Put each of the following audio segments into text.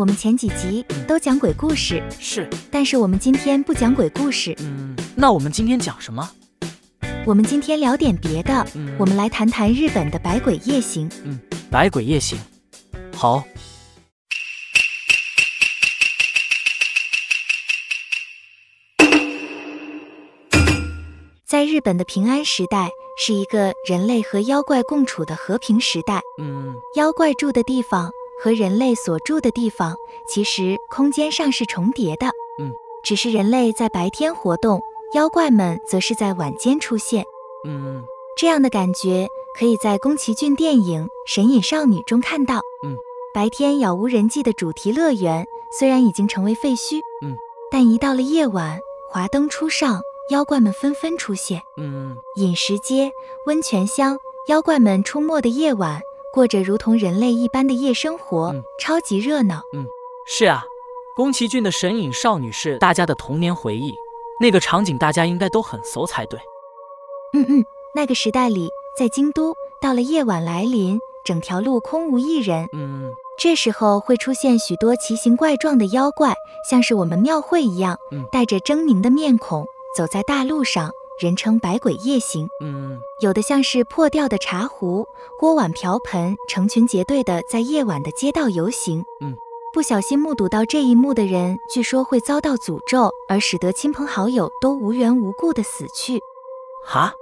我们前几集都讲鬼故事，是，但是我们今天不讲鬼故事，嗯，那我们今天讲什么？我们今天聊点别的，嗯我们来谈谈日本的百鬼夜行。嗯百鬼夜行。好，在日本的平安时代，是一个人类和妖怪共处的和平时代。嗯妖怪住的地方和人类所住的地方，其实空间上是重叠的。嗯，只是人类在白天活动，妖怪们则是在晚间出现。嗯这样的感觉可以在宫崎骏电影《神隐少女》中看到。嗯，白天杳无人迹的主题乐园虽然已经成为废墟，嗯，但一到了夜晚，华灯初上，妖怪们纷纷出现。嗯饮食街、温泉乡，妖怪们出没的夜晚，过着如同人类一般的夜生活，嗯超级热闹。嗯是啊，宫崎骏的《神隐少女》是大家的童年回忆，那个场景大家应该都很熟才对。嗯嗯，那个时代里，在京都，到了夜晚来临，整条路空无一人。嗯这时候会出现许多奇形怪状的妖怪，像是我们庙会一样嗯，带着狰狞的面孔走在大路上，人称百鬼夜行。嗯有的像是破掉的茶壶、锅碗瓢盆，成群结队的在夜晚的街道游行。嗯，不小心目睹到这一幕的人，据说会遭到诅咒，而使得亲朋好友都无缘无故的死去。哈，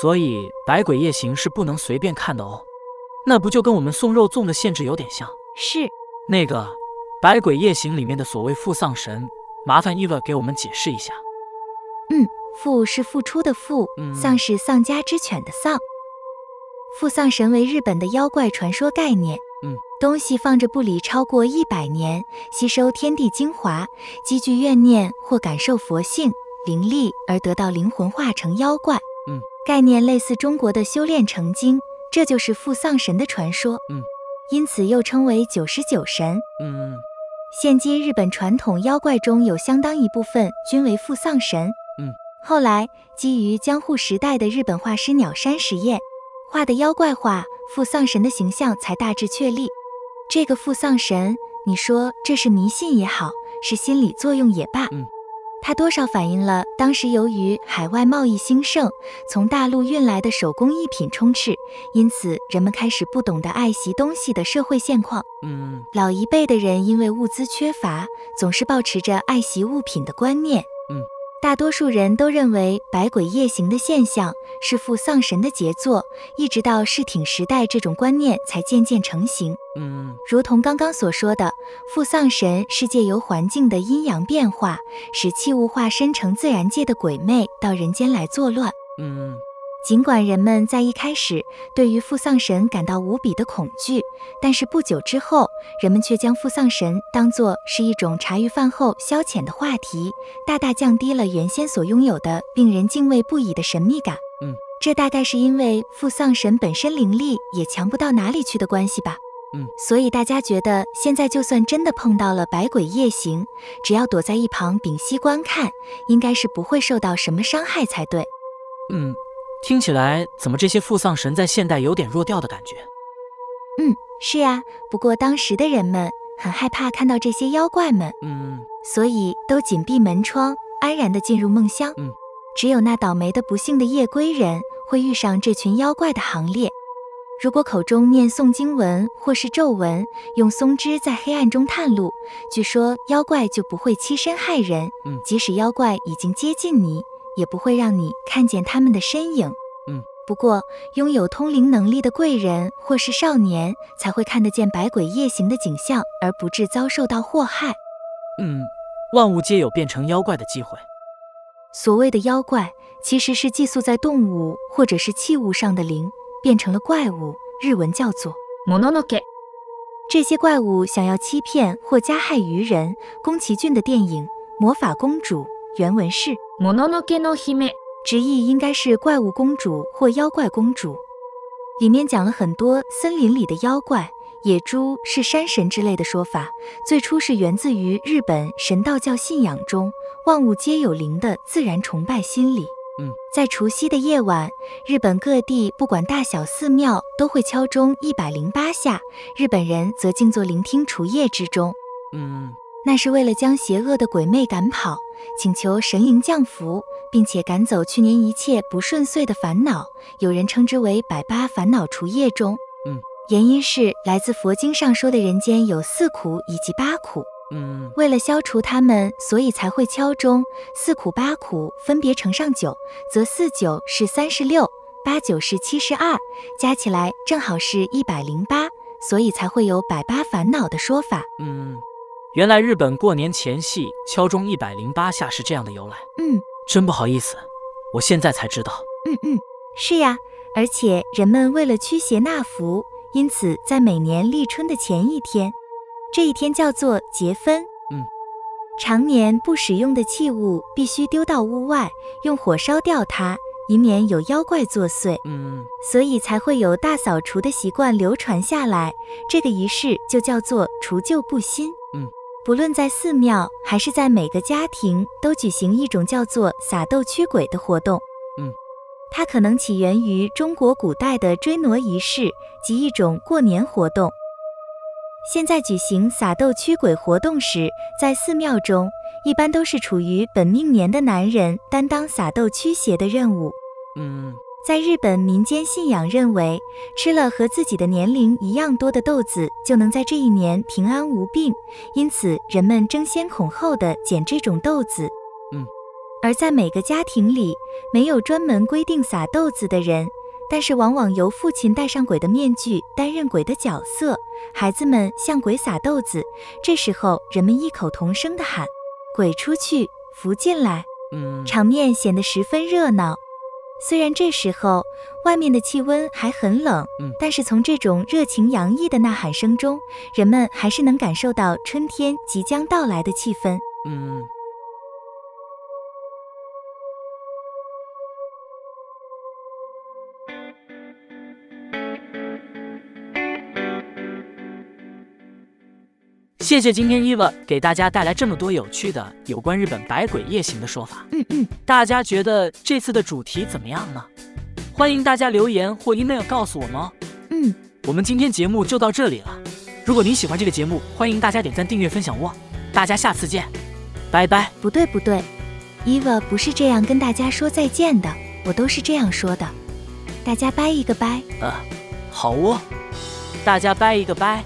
所以百鬼夜行是不能随便看的哦。那不就跟我们送肉粽的限制有点像？是，那个百鬼夜行里面的所谓付丧神，麻烦伊乐给我们解释一下。付是付出的付，嗯丧是丧家之犬的丧。付丧神为日本的妖怪传说概念。嗯，东西放着不理超过一百年，吸收天地精华，积聚怨念或感受佛性灵力而得到灵魂化成妖怪。嗯，概念类似中国的修炼成精，这就是付丧神的传说。嗯，因此又称为九十九神。嗯现今日本传统妖怪中有相当一部分均为付丧神。嗯，后来基于江户时代的日本画师鸟山实验画的妖怪画，付丧神的形象才大致确立。这个付丧神，你说这是迷信也好，是心理作用也罢，嗯，它多少反映了当时由于海外贸易兴盛，从大陆运来的手工艺品充斥，因此人们开始不懂得爱惜东西的社会现况。嗯老一辈的人因为物资缺乏，总是保持着爱惜物品的观念。嗯，大多数人都认为百鬼夜行的现象是父丧神的杰作，一直到世挺时代，这种观念才渐渐成型。嗯如同刚刚所说的，父丧神是借由环境的阴阳变化，使器物化身成自然界的鬼魅到人间来作乱。嗯尽管人们在一开始对于父丧神感到无比的恐惧，但是不久之后，人们却将父丧神当作是一种茶余饭后消遣的话题，大大降低了原先所拥有的令人敬畏不已的神秘感。嗯，这大概是因为父丧神本身灵力也强不到哪里去的关系吧。嗯，所以大家觉得现在就算真的碰到了百鬼夜行，只要躲在一旁屏息观看，应该是不会受到什么伤害才对。嗯，听起来怎么这些负丧神在现代有点弱掉的感觉？嗯，是呀。不过当时的人们很害怕看到这些妖怪们，嗯所以都紧闭门窗，安然地进入梦乡。嗯，只有那倒霉的不幸的夜归人会遇上这群妖怪的行列。如果口中念诵经文或是咒文，用松枝在黑暗中探路，据说妖怪就不会欺身害人。嗯即使妖怪已经接近你，也不会让你看见他们的身影。嗯，不过拥有通灵能力的贵人或是少年才会看得见百鬼夜行的景象，而不致遭受到祸害。嗯，万物皆有变成妖怪的机会。所谓的妖怪，其实是寄宿在动物或者是器物上的灵变成了怪物，日文叫做もののけ、这些怪物想要欺骗或加害于人。宫崎骏的电影《魔法公主》 原文是，もののけの姫、直译应该是怪物公主或妖怪公主。里面讲了很多森林里的妖怪、野猪是山神之类的说法，最初是源自于日本神道教信仰中万物皆有灵的自然崇拜心理。嗯，在除夕的夜晚，日本各地不管大小寺庙都会敲钟一百零八下，日本人则静坐聆听除夜之钟。 嗯， 那是为了将邪恶的鬼魅赶跑，请求神灵降福，并且赶走去年一切不顺遂的烦恼。有人称之为百八烦恼除夜钟。嗯，原因是来自佛经上说的人间有四苦以及八苦。嗯，为了消除它们，所以才会敲钟。四苦八苦分别乘上九，则四九是三十六，八九是七十二，加起来正好是一百零八，所以才会有百八烦恼的说法。嗯，原来日本过年前夕敲钟一百零八下是这样的由来。嗯真不好意思，我现在才知道。嗯嗯，是呀。而且人们为了驱邪纳福，因此在每年立春的前一天，这一天叫做节分。嗯，常年不使用的器物必须丢到屋外，用火烧掉它，以免有妖怪作祟。嗯所以才会有大扫除的习惯流传下来。这个仪式就叫做除旧布新。嗯，不论在寺庙还是在每个家庭，都举行一种叫做撒豆驱鬼的活动。嗯，它可能起源于中国古代的追挪仪式及一种过年活动。现在举行撒豆驱鬼活动时，在寺庙中一般都是处于本命年的男人担当撒豆驱邪的任务。嗯在日本民间信仰认为，吃了和自己的年龄一样多的豆子，就能在这一年平安无病，因此人们争先恐后的捡这种豆子。嗯，而在每个家庭里，没有专门规定撒豆子的人，但是往往由父亲戴上鬼的面具，担任鬼的角色，孩子们向鬼撒豆子。这时候，人们异口同声地喊：“鬼出去，福进来。”嗯，场面显得十分热闹。虽然这时候外面的气温还很冷，嗯但是从这种热情洋溢的呐喊声中，人们还是能感受到春天即将到来的气氛。嗯。谢谢今天伊娃给大家带来这么多有趣的有关日本百鬼夜行的说法。嗯嗯，大家觉得这次的主题怎么样呢？欢迎大家留言或 email 告诉我们哦。嗯，我们今天节目就到这里了。如果您喜欢这个节目，欢迎大家点赞、订阅、分享哦。大家下次见，拜拜。不对不对，Eva 不是这样跟大家说再见的，我都是这样说的。大家拜一个拜。呃，好哦，大家拜一个拜。